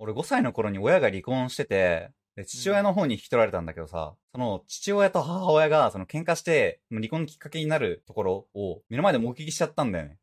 俺5歳の頃に親が離婚してて、で、父親の方に引き取られたんだけどさ、その父親と母親がその喧嘩して、離婚のきっかけになるところを目の前で目撃しちゃったんだよね。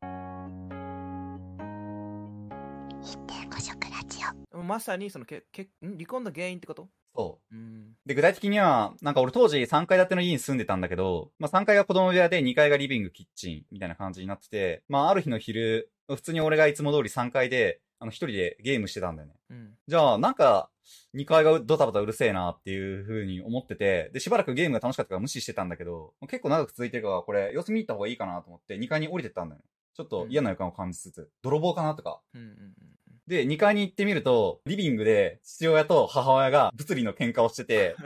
1.5食ラジオ。まさにそのけけん？離婚の原因ってこと？そう。うん。で、具体的には、なんか俺当時3階建ての家に住んでたんだけど、まあ3階が子供部屋で2階がリビング、キッチンみたいな感じになってて、まあある日の昼、普通に俺がいつも通り3階で、あの一人でゲームしてたんだよね。うんじゃあ、なんか、2階がドタバタうるせえなっていう風に思ってて、で、しばらくゲームが楽しかったから無視してたんだけど、結構長く続いてるから、これ、様子見に行った方がいいかなと思って、2階に降りてったんだよね。ちょっと嫌な予感を感じつつ、泥棒かなとか。うんうんうんで、2階に行ってみると、リビングで父親と母親が物理の喧嘩をしてて、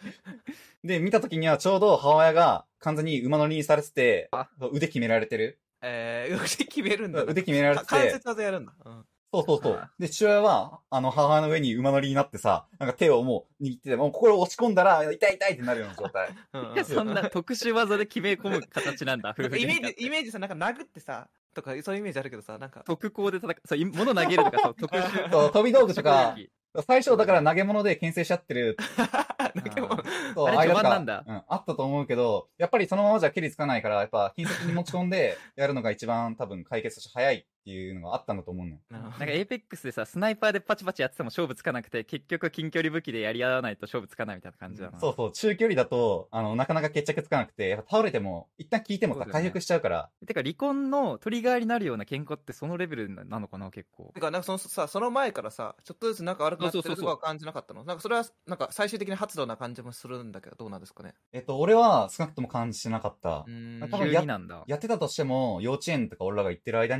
で、見た時にはちょうど母親が完全に馬乗りにされててあ、腕決められてる。えー、腕決めるんだ腕決められてか関て、節技やるんだ、うん、そうそうそうあ。で、父親は、あの、母親の上に馬乗りになってさ、なんか手をもう握ってて、もう心を押し込んだら、痛い痛いってなるような状態。うん そんな特殊技で決め込む形なんだ、イメージイメージさなんか殴ってさとかそういうイメージあるけどさなんか特攻で戦う。そう、い物投げるとか、そう、特殊。そう、飛び道具とか最初だから投げ物で牽制しちゃってる。なんかもうそう、あれ序盤なんだうん、あったと思うけど、やっぱりそのままじゃ蹴りつかないから、やっぱ、近接に持ち込んで、やるのが一番多分解決として早いっていうのがあったんだと思うのよ。なんかエイペックスでさ、スナイパーでパチパチやってても勝負つかなくて、結局近距離武器でやり合わないと勝負つかないみたいな感じだな。そうそう、中距離だと、あの、なかなか決着つかなくて、やっぱ倒れても、一旦効いてもさ、ね回復しちゃうから、てか離婚のトリガーになるような喧嘩ってそのレベルなのかな、結構て。かなんかそのさその前からさちょっとずつ仲悪くなってるそうそうそうとかは感じなかったの？なんかそれはなんか最終的に発動な感じもするんだけどどうなんですかね？えっと、俺は少なくとも感じてなかった。うん多分や急になんだ。やってたとしても、幼稚園とか俺らが行ってる間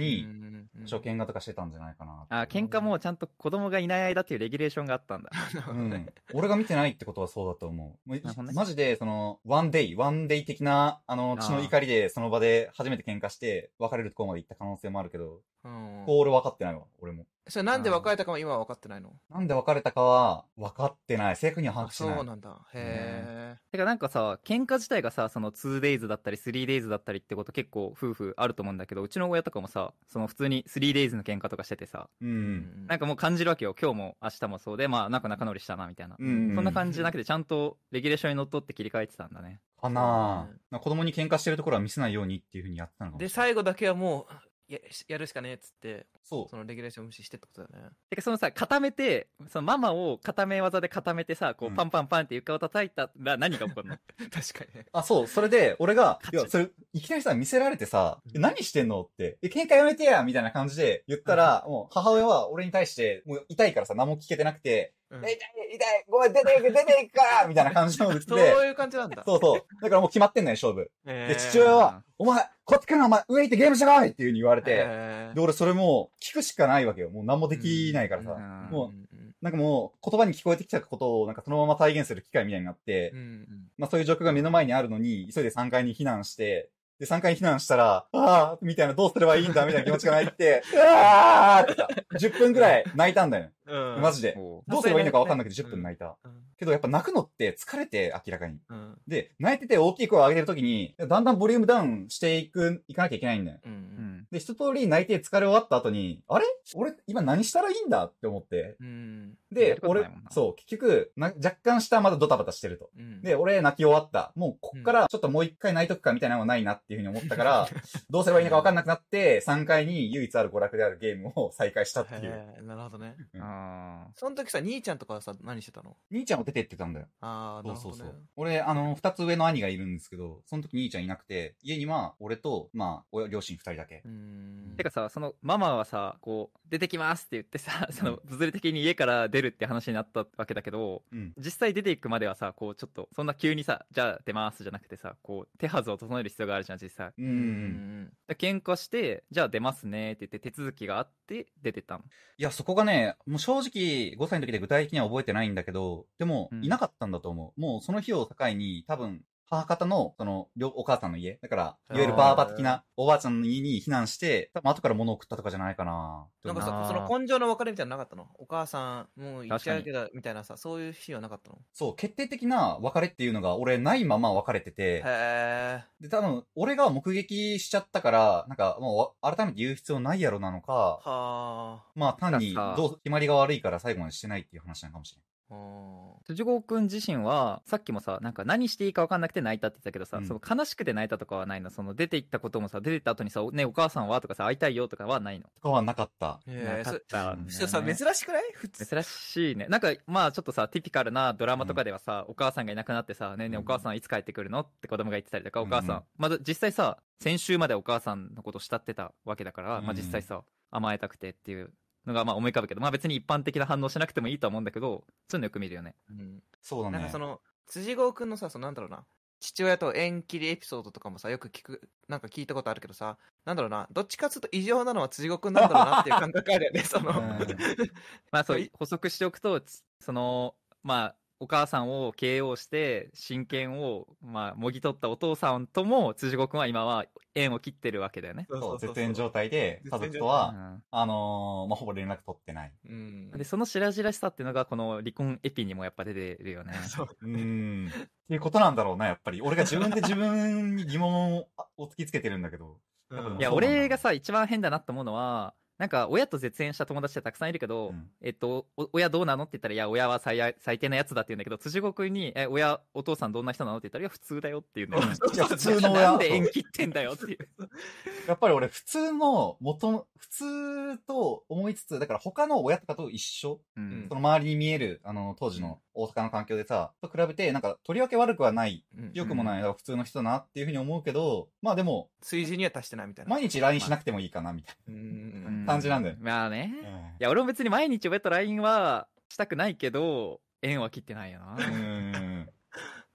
うに、んうん初見画とかしてたんじゃないかな。あ、喧嘩もちゃんと子供がいない間っていうレギュレーションがあったんだ。うん。俺が見てないってことはそうだと思う。マジで、その、ワンデイ、ワンデイ的な、あの、血の怒りでその場で初めて喧嘩して、別れるところまで行った可能性もあるけど、うんこう俺分かってないわ、俺も。それなんで別れたかも今は分かってないの？なんで別れたかは、分かってない。正確には把あ握してない。そうなんだへえてかなんかさ、喧嘩自体がさ、その 2days だったり 3days だったりってこと結構夫婦あると思うんだけど、うちの親とかもさ、その普通に 3days の喧嘩とかしててさ、うん。なんかもう感じるわけよ。今日も明日もそうで、まあなんか仲直りしたな、みたいな。うん。そんな感じじゃなくて、ちゃんとレギュレーションにのっとって切り替えてたんだね。かなぁ。なんか子供に喧嘩してるところは見せないようにっていう風にやってたのかもしれない。で最後だけはもうややるしかねえっつってそう。そ。のレギュレーション無視してってことだよね。てかそのさ、固めて、そのママを固め技で固めてさ、こうん。うパンパンパンって床を叩いたら何が起こるの？確かにね。あ、そう。それで、俺が、いや、それ、いきなりさ、見せられてさ、うん。え何してんの？って、え、喧嘩やめてやみたいな感じで言ったら、もう、母親は俺に対して、もう痛いからさ、何も聞けてなくて、痛い、痛い、ごめん、出ていく、出ていくからみたいな感じの言ってそうて、いう感じなんだそうそう。だからもう決まってんのよ、勝負。でで、父親は、お前、こっちからお前、上行ってゲームしてこいっていう風に言われて、で、俺それもう、聞くしかないわけよ。もう何もできないからさ。うんもうなんかもう、言葉に聞こえてきたことを、なんかそのまま体現する機会みたいになって、うんまあそういう状況が目の前にあるのに、急いで3階に避難して、で、3階に避難したら、ああみたいな、どうすればいいんだみたいな気持ちが泣いて、うわーってさ、10分くらい泣いたんだよ。うんマジで。どうすればいいのか分かんなくて10分泣いた。うんけどやっぱ泣くのって疲れて明らかに。うんで、泣いてて大きい声を上げてる時に、だんだんボリュームダウンしていく、いかなきゃいけないんだよ。ううんん。で、一通り泣いて疲れ終わった後に、あれ？俺、今何したらいいんだって思って。うんやで俺そう、結局、な若干下まだドタバタしてると。うんで、俺泣き終わった。もうこっからちょっともう一回泣いとくかみたいなのはないなっていうふうに思ったから、どうすればいいのか分かんなくなって、3階に唯一ある娯楽であるゲームを 再開したっていう。なるほどねあその時さ兄ちゃんとかはさ何してたの？兄ちゃんも出てってたんだよ。ああなるほどねそうそうそう。俺、あの、二つ上の兄がいるんですけど、その時兄ちゃんいなくて、家には俺と、まあ、親、両親二人だけう。んーてかさ、そのママはさ、こう、出てきますって言ってさ、その物理的に家から出るって話になったわけだけど、うん。実際出ていくまではさ、こうちょっと、そんな急にさ、じゃあ出ますじゃなくてさ、こう、手はずを整える必要があるじゃん、実際。うんう。うんんで喧嘩して、じゃあ出ますねって言って手続きがあって出てったの。いや、そこがね、もう正直、5歳の時で具体的には覚えてないんだけど、でもう、んいなかったんだと思う。もうその日を境に、多分、母方の、その、両お母さんの家。だから、いわゆるバーバ的なおばあちゃんの家に避難して、多分後から物を送ったとかじゃないかな。なんかさ、その根性の別れみたいなのなかったの？お母さん、もう行っちゃう確けど、みたいなさ、そういうシーンはなかったの？そう、決定的な別れっていうのが俺ないまま別れてて、へで、多分、俺が目撃しちゃったから、なんか、もうわ、改めて言う必要ないやろなのかー。、はまあ単にどう決まりが悪いから最後までしてないっていう話なのかもしれあ。は辻郷くん自身は、さっきもさ、なんか何していいか分かんなくて泣いたって言ったけどさ、うん。その悲しくて泣いたとかはないの？その出て行ったこともさ、出て行った後にさ、ね、お母さんはとかさ、会いたいよとかはないの？とかはなかった。なかそったね。それさ、珍しくない？普通。珍しいね。なんか、まあちょっとさ、ティピカルなドラマとかではさ、お母さんがいなくなってさ、ねえねお母さんいつ帰ってくるの？って子供が言ってたりとか、お母さん、うんまだ実際さ、先週までお母さんのこと慕ってたわけだから、まあうん実際さ、甘えたくてっていうのがまあ思い浮かぶけど、まあ別に一般的な反応しなくてもいいとは思うんだけど、そういうのよく見るよね。うんそうだね。なんかその、辻郷くんのさ、そのなんだろうな、父親と縁切りエピソードとかもさ、よく聞く、なんか聞いたことあるけどさ、なんだろうな、どっちかっつうと異常なのは辻郷くんなんだろうなっていう感覚あるよね、その。うん まあそうはい、補足しておくと、つその、まあ、お母さんを KO して、親権を、まあ、もぎ取ったお父さんとも、辻子くんは今は縁を切ってるわけだよね。そう、絶縁状態で、家族とうは、んあのーまあ、ほぼ連絡取ってない。うん。で、その白々しさっていうのが、この離婚エピにもやっぱ出てるよね。そう。うーん。っていうことなんだろうな、やっぱり。俺が自分で自分に疑問を を突きつけてるんだけど。うんいや、俺がさ、一番変だなと思うのは、なんか、親と絶縁した友達ってたくさんいるけど、うんえっと、お親どうなのって言ったら、いや、親は最悪最低なやつだって言うんだけど、辻子くんに、え、親、お父さんどんな人なのって言ったら、いや、普通だよって言うんだよね。いや、普通の親。なんで縁切ってんだよっていう。やっぱり俺、普通の、元、普通と思いつつ、だから他の親とかと一緒？うんその周りに見える、あの、当時の大阪の環境でさ、と比べて、なんか、とりわけ悪くはない、うん良くもない、普通の人だなっていうふうに思うけど、まあでも、水準には達してないみたいな。毎日 LINE しなくてもいいかな、みたいうん。感じなんだよまあね。な。いや、俺も別に毎日親と LINE はしたくないけど、縁は切ってないよな。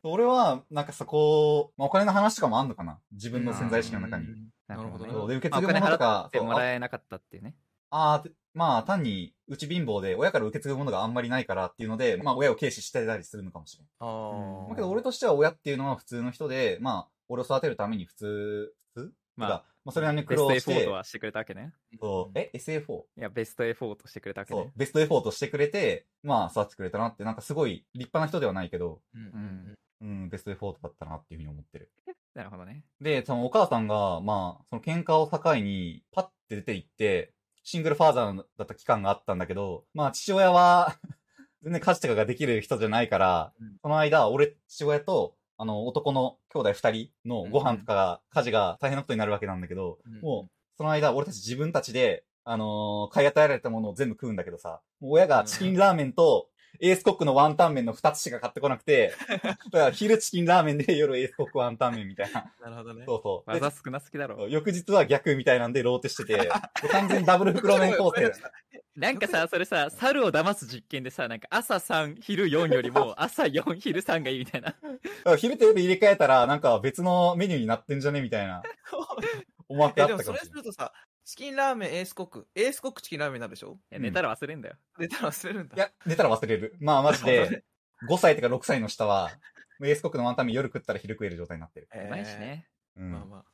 俺は、なんかそこ、まあ、お金の話とかもあんのかな自分の潜在意識の中に。なるほどねで、受けまあ継ぐものとか、ってもらえなかったっていうね。ああー、まあ、単に、うち貧乏で、親から受け継ぐものがあんまりないからっていうので、まあ、親を軽視してたりするのかもしれん。あうんあ。だけど、俺としては親っていうのは普通の人で、まあ、俺を育てるために普通、普通？まあ、まあ、まあ、それなりに苦ベスト労してエフォート、はしてくれたわけね。そう、え ?SA4? いや、ベストエフォートしてくれたわけね。、そうベストエフォートしてくれて、まあ、育ててくれたなって、なんかすごい立派な人ではないけど、うんうんうん、ベストエフォートだったなっていうふうに思ってる。なるほどね。で、そのお母さんが、まあ、その喧嘩を境に、パッて出て行って、シングルファーザーだった期間があったんだけど、まあ、父親は、全然家事とかができる人じゃないから、うん。その間、俺、父親と、あの、男の兄弟二人のご飯とかが、家事が大変なことになるわけなんだけど、うん。もう、その間、俺たち自分たちで、あのー買い与えられたものを全部食うんだけどさ、親がチキンラーメンと、エースコックのワンタン麺の二つしか買ってこなくて、だから昼チキンラーメンで夜エースコックワンタン麺みたいな。なるほどね。そうそう。少なすぎだろ。翌日は逆みたいなんでローテしてて、で完全にダブル袋麺構成。なんかさ、それさ、猿を騙す実験でさ、なんか朝3、昼4よりも 朝4、昼3がいいみたいな。昼と夜入れ替えたら、なんか別のメニューになってんじゃねみたいな 思惑え、あっでもそれたかもしれない。するとさ、チキンラーメンエースコック。エースコックチキンラーメンになるでしょ？いや寝たら忘れんだよ。出たら忘れるんだ。いや、寝たら忘れる。まあマジで、5歳とか6歳の下は、エースコックのワンタン麺夜食ったら昼食える状態になってる。えーうまいしね。うん。まあまあ。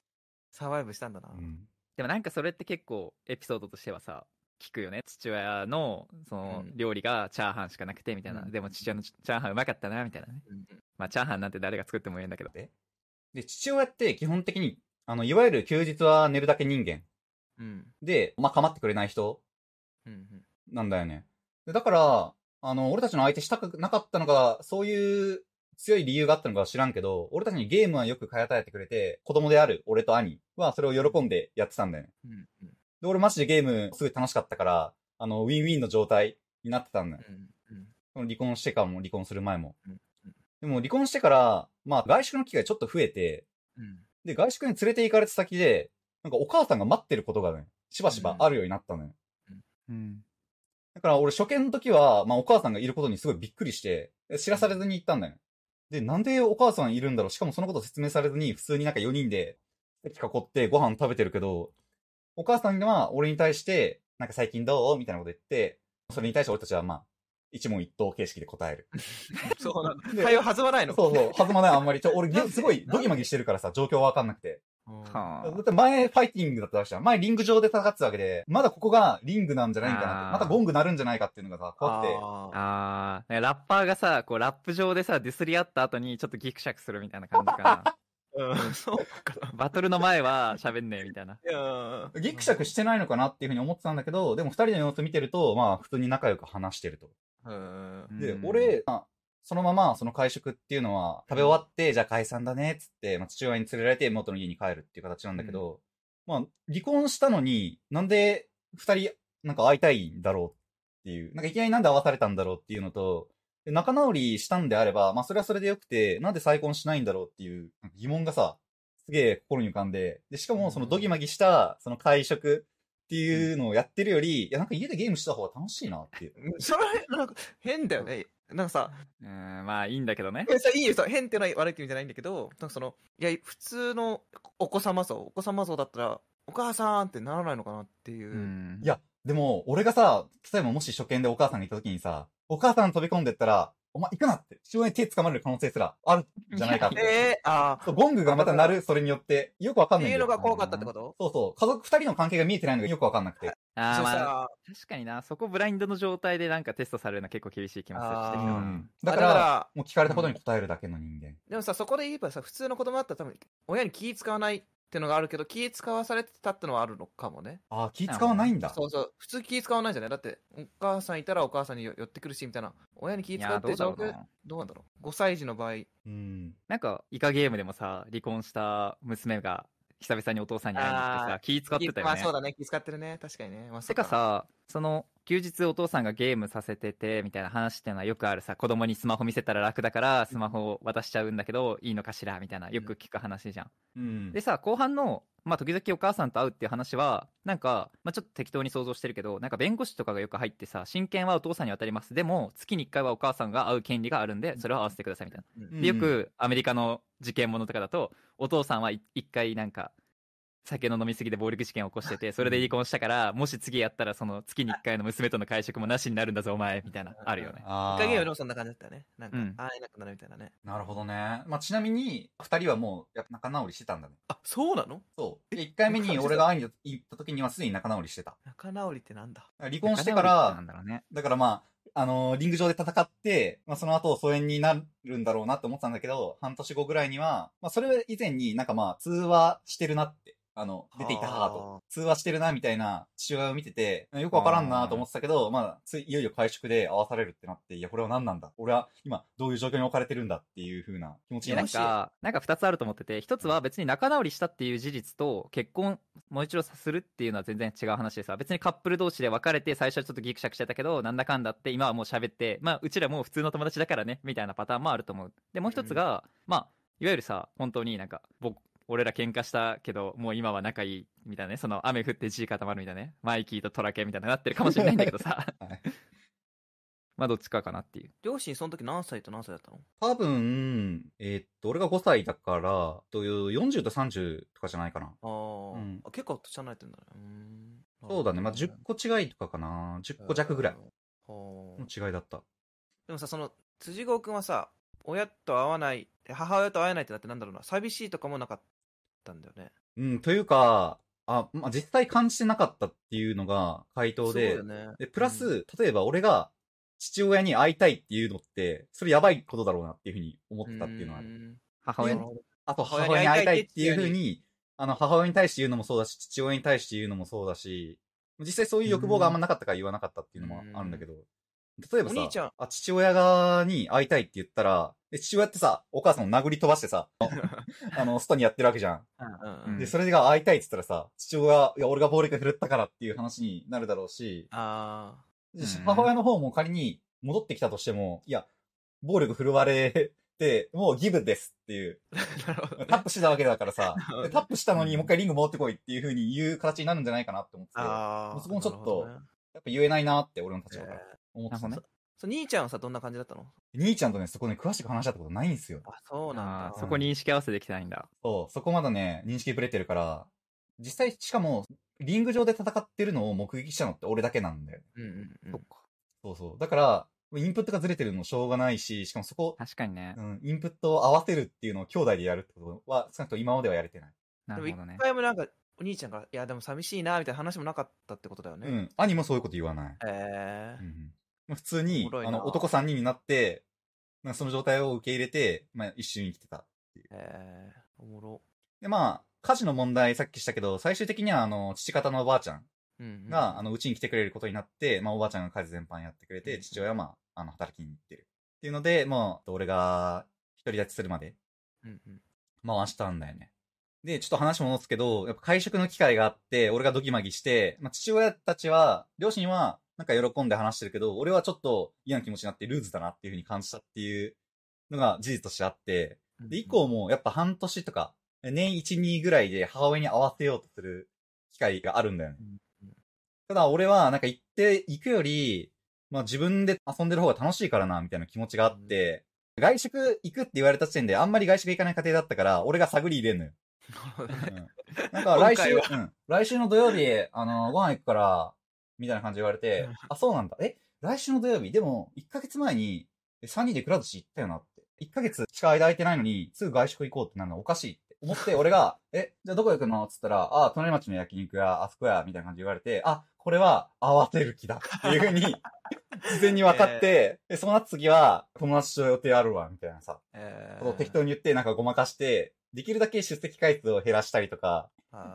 サバイブしたんだな。うんでもなんかそれって結構エピソードとしてはさ、聞くよね。父親の、そのうん、料理がチャーハンしかなくて、みたいな。うんでも父親のチャーハンうまかったな、みたいなね。うんまあチャーハンなんて誰が作ってもいいんだけど。で、父親って基本的に、あの、いわゆる休日は寝るだけ人間。うん。で、まあ、構ってくれない人。なんだよね。でだから、あの、俺たちの相手したくなかったのが、そういう強い理由があったのかは知らんけど、俺たちにゲームはよく買い与えてくれて、子供である俺と兄はそれを喜んでやってたんだよね。うんうんで、俺マジでゲームすごい楽しかったから、あの、ウィンウィンの状態になってたんだよ。うん離婚してからも離婚する前もうんうん。でも離婚してから、まあ外食の機会ちょっと増えて、うんで、外食に連れて行かれた先で、なんかお母さんが待ってることがね、しばしばあるようになったのよ。うん。だから俺初見の時は、まあお母さんがいることにすごいびっくりして、知らされずに行ったんだよ。で、なんでお母さんいるんだろう？しかもそのこと説明されずに普通になんか4人で席囲ってご飯食べてるけど、お母さんが俺に対して、なんか最近どう？みたいなこと言って、それに対して俺たちはまあ、一問一答形式で答える。そうなんだ。で会話弾まないの？そうそう、弾まないあんまり。ちょ、俺、すごいドギマギしてるからさ、状況わかんなくて。うんはだって前、ファイティングだったわけじゃん。前、リング上で戦ってたわけで、まだここがリングなんじゃないかなまたゴング鳴るんじゃないかっていうのがさ、怖くて。あーあー、ラッパーがさ、こう、ラップ上でさ、ディスり合った後にちょっとギクシャクするみたいな感じかな。うん、そうかな。バトルの前は喋んねえみたいな。いやギクシャクしてないのかなっていうふうに思ってたんだけど、でも二人の様子見てると、まあ、普通に仲良く話してると。うん。でう、ん。俺、まあそのままその会食っていうのは食べ終わって、じゃあ解散だねっつって、まあ、父親に連れられて元の家に帰るっていう形なんだけど、まあ、離婚したのになんで二人なんか会いたいんだろうっていう、なんかいきなりなんで会わされたんだろうっていうのと、で仲直りしたんであれば、まあそれはそれでよくて、なんで再婚しないんだろうっていう疑問がさ、すげえ心に浮かんで、で、しかもそのドギマギしたその会食っていうのをやってるより、いやなんか家でゲームした方が楽しいなっていう。それ、なんか、変だよね。なんかさ、うーん、まあいいんだけどね。えさいいよさ、変ってのは悪いって意味じゃないんだけど、なんかその、いや、普通のお子様像、お子様像だったら、お母さんってならないのかなっていう。うんいや、でも、俺がさ、例えばもし初見でお母さんがいた時にさ、お母さん飛び込んでったら、お前行くなって、父親に手掴まれる可能性すらあるんじゃないかって。えー、あそうゴングがまた鳴る、それによって、よくわかーっていうんないんだよ。のが怖かったってこと？そうそう。家族二人の関係が見えてないのがよくわかんなくて。あーまあ、さ、確かにな、そこブラインドの状態でなんかテストされるのは結構厳しい気もするしうん。だか、だからら、もう聞かれたことに答えるだけの人間。でもさ、そこで言えばさ、普通の子供だったら多分、親に気使わないってのがあるけど、気使わされてたってのはあるのかもね。ああ、気使わないんだ。そうそう。普通気使わないじゃないだって、お母さんいたらお母さんに寄ってくるし、みたいな。親に気使って状況。どうなんだろう。5歳児の場合。うん。なんか、イカゲームでもさ、離婚した娘が久々にお父さんに会いに行ってあさ、気使ってたよねまあそう。だね、気使ってるね。確かにね。まあ、てかさ、その、休日お父さんがゲームさせてて、みたいな話っていうのはよくあるさ、子供にスマホ見せたら楽だから、スマホを渡しちゃうんだけど、いいのかしらみたいな、よく聞く話じゃん。うん。でさ、後半の、まあ、時々お母さんと会うっていう話は、なんか、まあ、ちょっと適当に想像してるけど、なんか弁護士とかがよく入ってさ、親権はお父さんに渡ります。でも、月に1回はお母さんが会う権利があるんで、それを合わせてくださいみたいな。うんでよくアメリカの事件ものとかだとお父さんは一一回なんか酒の飲みすぎで暴力事件を起こしててそれで離婚したからもし次やったらその月に1回の娘との会食もなしになるんだぞお前みたいなあるよねあー一回ゲームでもそんな感じだったよね。なんか、うん会えなくなるみたいなね。なるほどね。まあ、ちなみに、二人はもう、やっぱ仲直りしてたんだね。あ、そうなの？そう。で、一回目に俺が会いに行った時にはすでに仲直りしてた。仲直りってなんだ？離婚してか仲直りってならん、だろうねだからまあ、あのーリング上で戦って、まあその後疎遠になるんだろうなって思ってたんだけど、半年後ぐらいには、まあそれ以前になんかまあ通話してるなって、あの、出ていた母はと通話してるなみたいな父親を見てて、よくわからんなと思ってたけど、まあついいよいよ会食で会わされるってなって、いやこれは何なんだ？俺は今どういう状況に置かれてるんだっていう風な気持ちになって。かなんか2つあると思ってて一つは別に仲直りしたっていう事実と結婚もう一度さするっていうのは全然違う話でさ別にカップル同士で別れて最初はちょっとギクシャクしてたけどなんだかんだって今はもう喋ってまあうちらもう普通の友達だからねみたいなパターンもあると思う。でもう一つが、まあいわゆるさ本当になんか僕俺ら喧嘩したけどもう今は仲いいみたいなね。その雨降って地固まるみたいなね。マイキーとトラケみたいななってるかもしれないんだけどさ。はい。まあどっちかかなっていう。両親その時何歳と何歳だったの？多分、えーっと、俺が5歳だから、という40と30とかじゃないかな。あー、うん。あ結構年離れてんだね。うーん。そうだね。まあ、10個違いとかかな。10個弱ぐらいはあの違いだった。でもさその辻郷君はさ親と会わない母親と会えないってなってなんだろうな。寂しいとかもなかったんだよね。うん、というか、あ、まあ、実際感じてなかったっていうのが回答で、ね。で、プラス、うん。例えば俺が父親に会いたいっていうのって、それやばいことだろうなっていうふうに思ってたっていうのはある。ん。母親に。あと、母母親に会いたいってていうういふうにふうに、あの、母親に対して言うのもそうだし、父親に対して言うのもそうだし、実際そういう欲望があんまなかったから言わなかったっていうのもあるんだけど、例えばお兄ちゃん。さ、あ、父親がに会いたいって言ったら、で父親ってさ、お母さんを殴り飛ばしてさ、あの、ストにやってるわけじゃん。うんうんで、それが会いたいって言ったらさ、父親、いや、俺が暴力振るったからっていう話になるだろうし、あでうん母親の方も仮に戻ってきたとしても、いや、暴力振るわれて、もうギブですっていう、ー なるほどね。タップしたわけだからさ。タップしたのにもう一回リング戻ってこいっていう風に言う形になるんじゃないかなって思ってて、やあーそこもちょっとなるほどね。っぱ言えないなって俺の立え場から。ー思ってたねそう兄ちゃんはさどんな感じだったの？兄ちゃんとね、そこね、詳しく話し合ったことないんですよ。あそうなんだそこ認識合わせできてないんだそう、そこまだね、認識ぶれてるから、実際、しかも、リング上で戦ってるのを目撃したのって俺だけなんだよ。うんうんうんそっかそうそう。だから、インプットがずれてるのもしょうがないし、しかもそこ、確かにねう。ん、インプットを合わせるっていうのを兄弟でやるってことは、少なくとも今まではやれてない。でも一なるほどね。回もなんか、お兄ちゃんが、いや、でも寂しいな、みたいな話もなかったってことだよね。うん。兄もそういうこと言わない。へえうんまあ普通おにあの、男3人になって、まあその状態を受け入れて、まあ一緒に生きてた。へえおもろ。で、まあ、家事の問題さっきしたけど、最終的にはあの、父方のおばあちゃんうんうんが、あの、うちに来てくれることになって、まあおばあちゃんが家事全般やってくれて、うん父親はまあ、あの、働きに行ってる。っていうので、もう、俺が、独り立ちするまでうんうん回したんだよね。で、ちょっと話戻すけど、やっぱ会食の機会があって、俺がドギマギして、まあ、父親たちは、両親は、なんか喜んで話してるけど、俺はちょっと嫌な気持ちになってルーズだなっていう風に感じたっていうのが事実としてあって、で、以降もやっぱ半年とか、年1、2ぐらいで母親に合わせようとする機会があるんだよねうん。ただ俺はなんか行って、行くより、まあ自分で遊んでる方が楽しいからな、みたいな気持ちがあって、外食行くって言われた時点であんまり外食行かない家庭だったから、俺が探り入れんのよ。うんなんか来週、うん。来週の土曜日、あの、ご飯行くから、みたいな感じで言われてうん、あ、そうなんだ。え、来週の土曜日？でも、1ヶ月前に、え3人でくら寿司行ったよなって。1ヶ月しか間空いてないのに、すぐ外食行こうってなるのおかしいって思って、俺が、え、じゃあどこ行くの？っつったら、あ、隣町の焼肉屋、あそこや、みたいな感じで言われて、あ、これは合わせる気だっていう風に、事前に分かって、で、その後次は、友達と予定あるわ、みたいなさ、えことを適当に言って、なんかごまかして、できるだけ出席回数を減らしたりとか、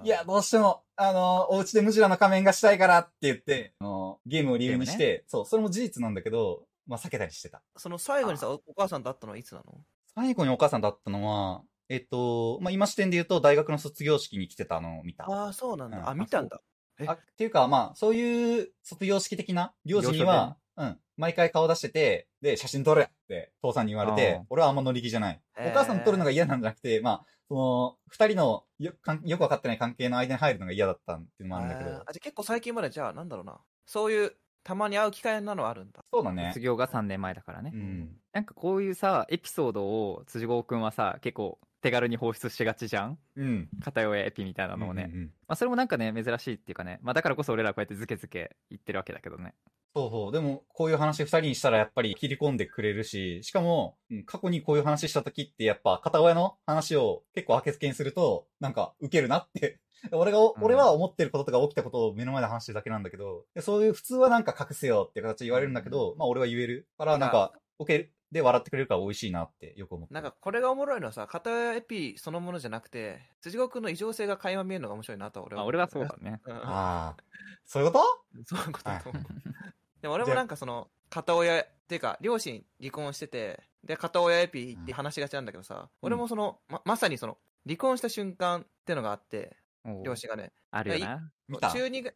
いや、どうしても、あの、お家でムジュラの仮面がしたいからって言って、あのゲームを理由にして、そう、それも事実なんだけど、まあ避けたりしてた。その最後にさ、おお母さんと会ったのはいつなの？最後にお母さんだったのは、えっと、まあ今視点で言うと大学の卒業式に来てたのを見た。ああ、そうなんだ。うんあ、見たんだ。えあっていうか、まあ、そういう卒業式的な行事には、うん、毎回顔出してて、で、写真撮れって父さんに言われあてー、俺はあんま乗り気じゃない。お母さんと撮るのが嫌なんじゃなくて、まあ、その、二人のよかんよくわかってない関係の間に入るのが嫌だったっていうのもあるんだけどあ、じゃあ結構最近までじゃあ、なんだろうな。そういう、たまに会う機会なのはあるんだ。そうだね卒。業が3年前だからね。うん。なんかこういうさ、エピソードを辻郷くんはさ、結構手軽に放出しがちじゃん?うん。片親エピみたいなのをね。うんうんうんまあそれもなんかね、珍しいっていうかね。まあだからこそ俺らこうやってズケズケ言ってるわけだけどね。そうそう。でも、こういう話二人にしたらやっぱり切り込んでくれるし、しかも、うん過去にこういう話した時ってやっぱ片親の話を結構明け付けにすると、なんか受けるなって。俺が、ん俺は思ってることとか起きたことを目の前で話してるだけなんだけど、でそういう普通はなんか隠せよっていう形で言われるんだけど、まあ俺は言えるから、なんか、受けで笑ってくれるから美味しいなってよく思って。なんかこれがおもろいのはさ、片親エピそのものじゃなくて、辻郷くんの異常性が垣間見えるのが面白いなと俺はあ俺はそうだね。うん。ああ。そういうこと？そういうことだと思う。でも俺もなんかその、片親、っていうか、両親離婚してて、で、片親エピって話しがちなんだけどさ、俺もその、ま、まさにその、離婚した瞬間ってのがあって、両親がね、あるよな。見た？中二が、ん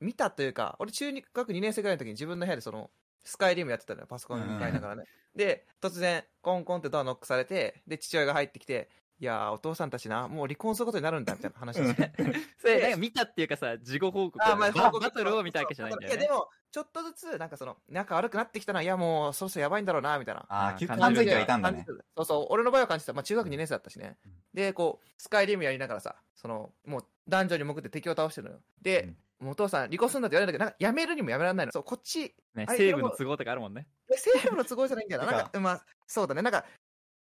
見たというか、俺中二学2年生ぐらいの時に自分の部屋でその、スカイリムやってたのよ、パソコン使いながらね。で、突然、コンコンってドアノックされて、で、父親が入ってきて、いやー、お父さんたちな、もう離婚することになるんだ、みたいな話をして。それなんか見たっていうかさ、事後報告あーまあ、ババトルを見たわけじゃないんだよねいや、で。も、ちょっとずつ、なんかその、仲悪くなってきたら、いや、もう、そろそろやばいんだろうな、みたいな。ああ、あー感づいてはいたんだね感。じてたそうそう、俺の場合は感じてた。まあ、中学2年生だったしねうん。で、こう、スカイリムやりながらさ、その、もう、男女に潜って敵を倒してるのよ。で、もうお父さん、離婚するんだって言われるんだけど、なんか、やめるにもやめられないの。そう、こっち、ね、あ西部の都合とかあるもんね。え政府の都合じゃないんだよな。なんか、まあ、そうだね。なんか、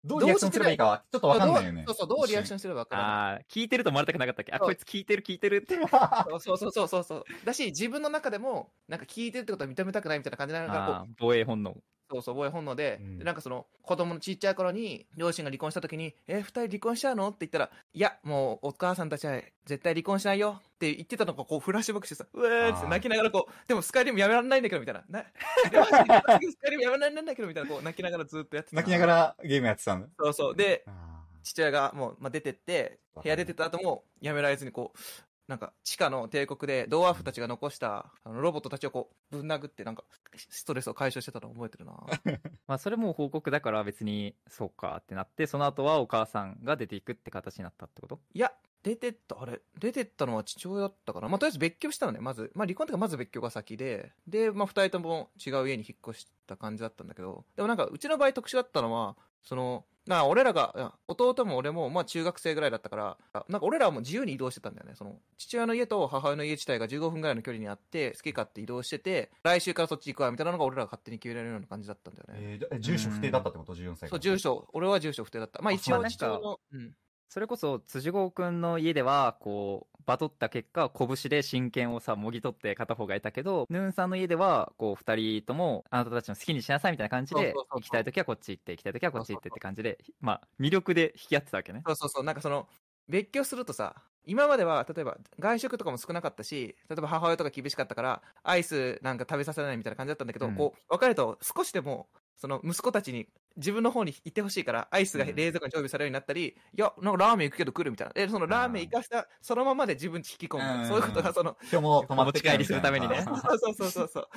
どうリアクションすればいいかは、ちょっとわかんないよね。そうそう、どうリアクションすればわからない。ああ、聞いてると思われたくなかったっけ？あ、こいつ聞いてる聞いてるって。そうそうそうそうそう。だし、自分の中でも、なんか聞いてるってことは認めたくないみたいな感じながら、こうあー防衛本能。そうそう、防衛本能で、うんでなんかその、子供のちっちゃい頃に、両親が離婚した時に、え、二人離婚しちゃうの？って言ったら、いや、もう、お母さんたちは絶対離婚しないよって言ってたのが、こう、フラッシュバックしてさ、うえーって泣きながらこう、でもスカイリムやめられないんだけど、みたいな。なスカイリムやめられないんだけど、みたいな、こう、泣きながらずっとやってた。泣きながらゲームやってたんだ。そうそう。で、あ父親がもう、まあ、出てって、部屋出てった後も、やめられずにこう、なんか、地下の帝国で、ドワーフたちが残した、あのロボットたちをこう、ぶん殴って、なんか、ストレスを解消してたのを覚えてるな。まあそれも報告だから別に、そうかってなって、その後はお母さんが出ていくって形になったってこと？いや、出てった、あれ、出てったのは父親だったかな。まあ、とりあえず別居したのね、まず。まあ、離婚とか、まず別居が先で、で、まあ、二人とも違う家に引っ越した感じだったんだけど、でもなんか、うちの場合特殊だったのは、その、な俺らが、いや弟も俺も、まあ中学生ぐらいだったから、あなんか俺らはもう自由に移動してたんだよね。その、父親の家と母親の家自体が15分ぐらいの距離にあって、好き勝手移動してて、来週からそっち行くわ、みたいなのが俺らが勝手に決められるような感じだったんだよね。えーじゃえ住所不定だったってこと ?14 歳。そう、住。所、俺は住所不定だった。まあ一応あ父親の、うん。それこそ辻郷くんの家ではこうバトった結果拳で真剣をさもぎ取って片方がいたけどヌーンさんの家ではこう二人ともあなたたちの好きにしなさいみたいな感じで行きたい時はこっち行って行きたい時はこっち行ってって感じでまあ魅力で引き合ってたわけね。そうそうそう、なんかその、別居するとさ、今までは、例えば、外食とかも少なかったし、例えば母親とか厳しかったから、アイスなんか食べさせないみたいな感じだったんだけど、うん。こう、別れると少しでも、その息子たちに自分の方に行ってほしいから、アイスがうん。冷蔵庫に常備されるようになったり、いや、なんかラーメン行くけど来るみたいな。え、そのラーメン行かした、そのままで自分ち引き込む。そういうことが、その、今日も泊まってきたお持ち帰りするためにね。そうそうそうそう。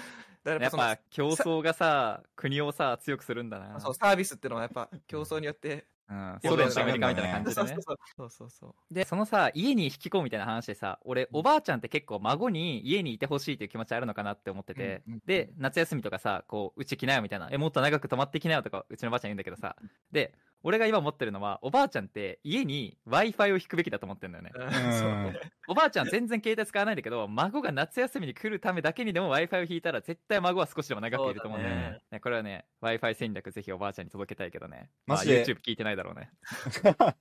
だからやっぱ競争がさ国をさ強くするんだな。そう、サービスっていうのはやっぱ競争によって、うん、そうだよね。ソ連とアメリカみたいな感じでね。そうそうそう。そうそうそう。でそのさ家に引き込むみたいな話でさ俺おばあちゃんって結構孫に家にいてほしいっていう気持ちあるのかなって思ってて、うん。うん。で夏休みとかさこううち来なよみたいな。えもっと長く泊まってきなよとかうちのばあちゃん言うんだけどさ。で俺が今思ってるのはおばあちゃんって家に w i f i を引くべきだと思ってるんだよね。おばあちゃん全然携帯使わないんだけど孫が夏休みに来るためだけにでも w i f i を引いたら絶対孫は少しでも長くいると思うんだよね。ね。ねこれはね w i f i 戦略ぜひおばあちゃんに届けたいけどね、まあ、マジで？YouTube 聞いてないだろうね。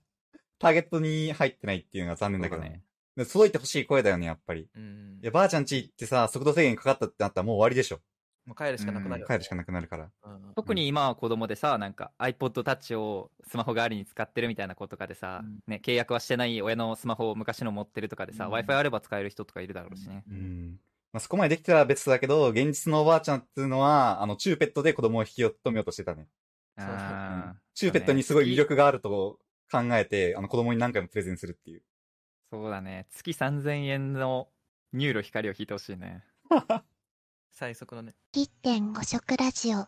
ターゲットに入ってないっていうのが残念だけどそうだね。で届いてほしい声だよね、やっぱり。うん。いや、ばあちゃん家行ってさ、速度制限かかったってなったらもう終わりでしょ。もう帰るしかなくなるよね、帰るしかなくなるから。うん特に今は子供でさなんか iPod Touch をスマホ代わりに使ってるみたいな子とかでさ、うん。ね、契約はしてない親のスマホを昔の持ってるとかでさ、うん。w i f i あれば使える人とかいるだろうしね、うん。まあ、そこまでできたら別だけど、現実のおばあちゃんっていうのは、あの、チューペットで子供を引き止めようとしてたね。チューペットにすごい魅力があると考えて、あの、子供に何回もプレゼンするっていう。そうだね。月3000円の NURO 光を引いてほしいね 最速のね。1.5食ラジオ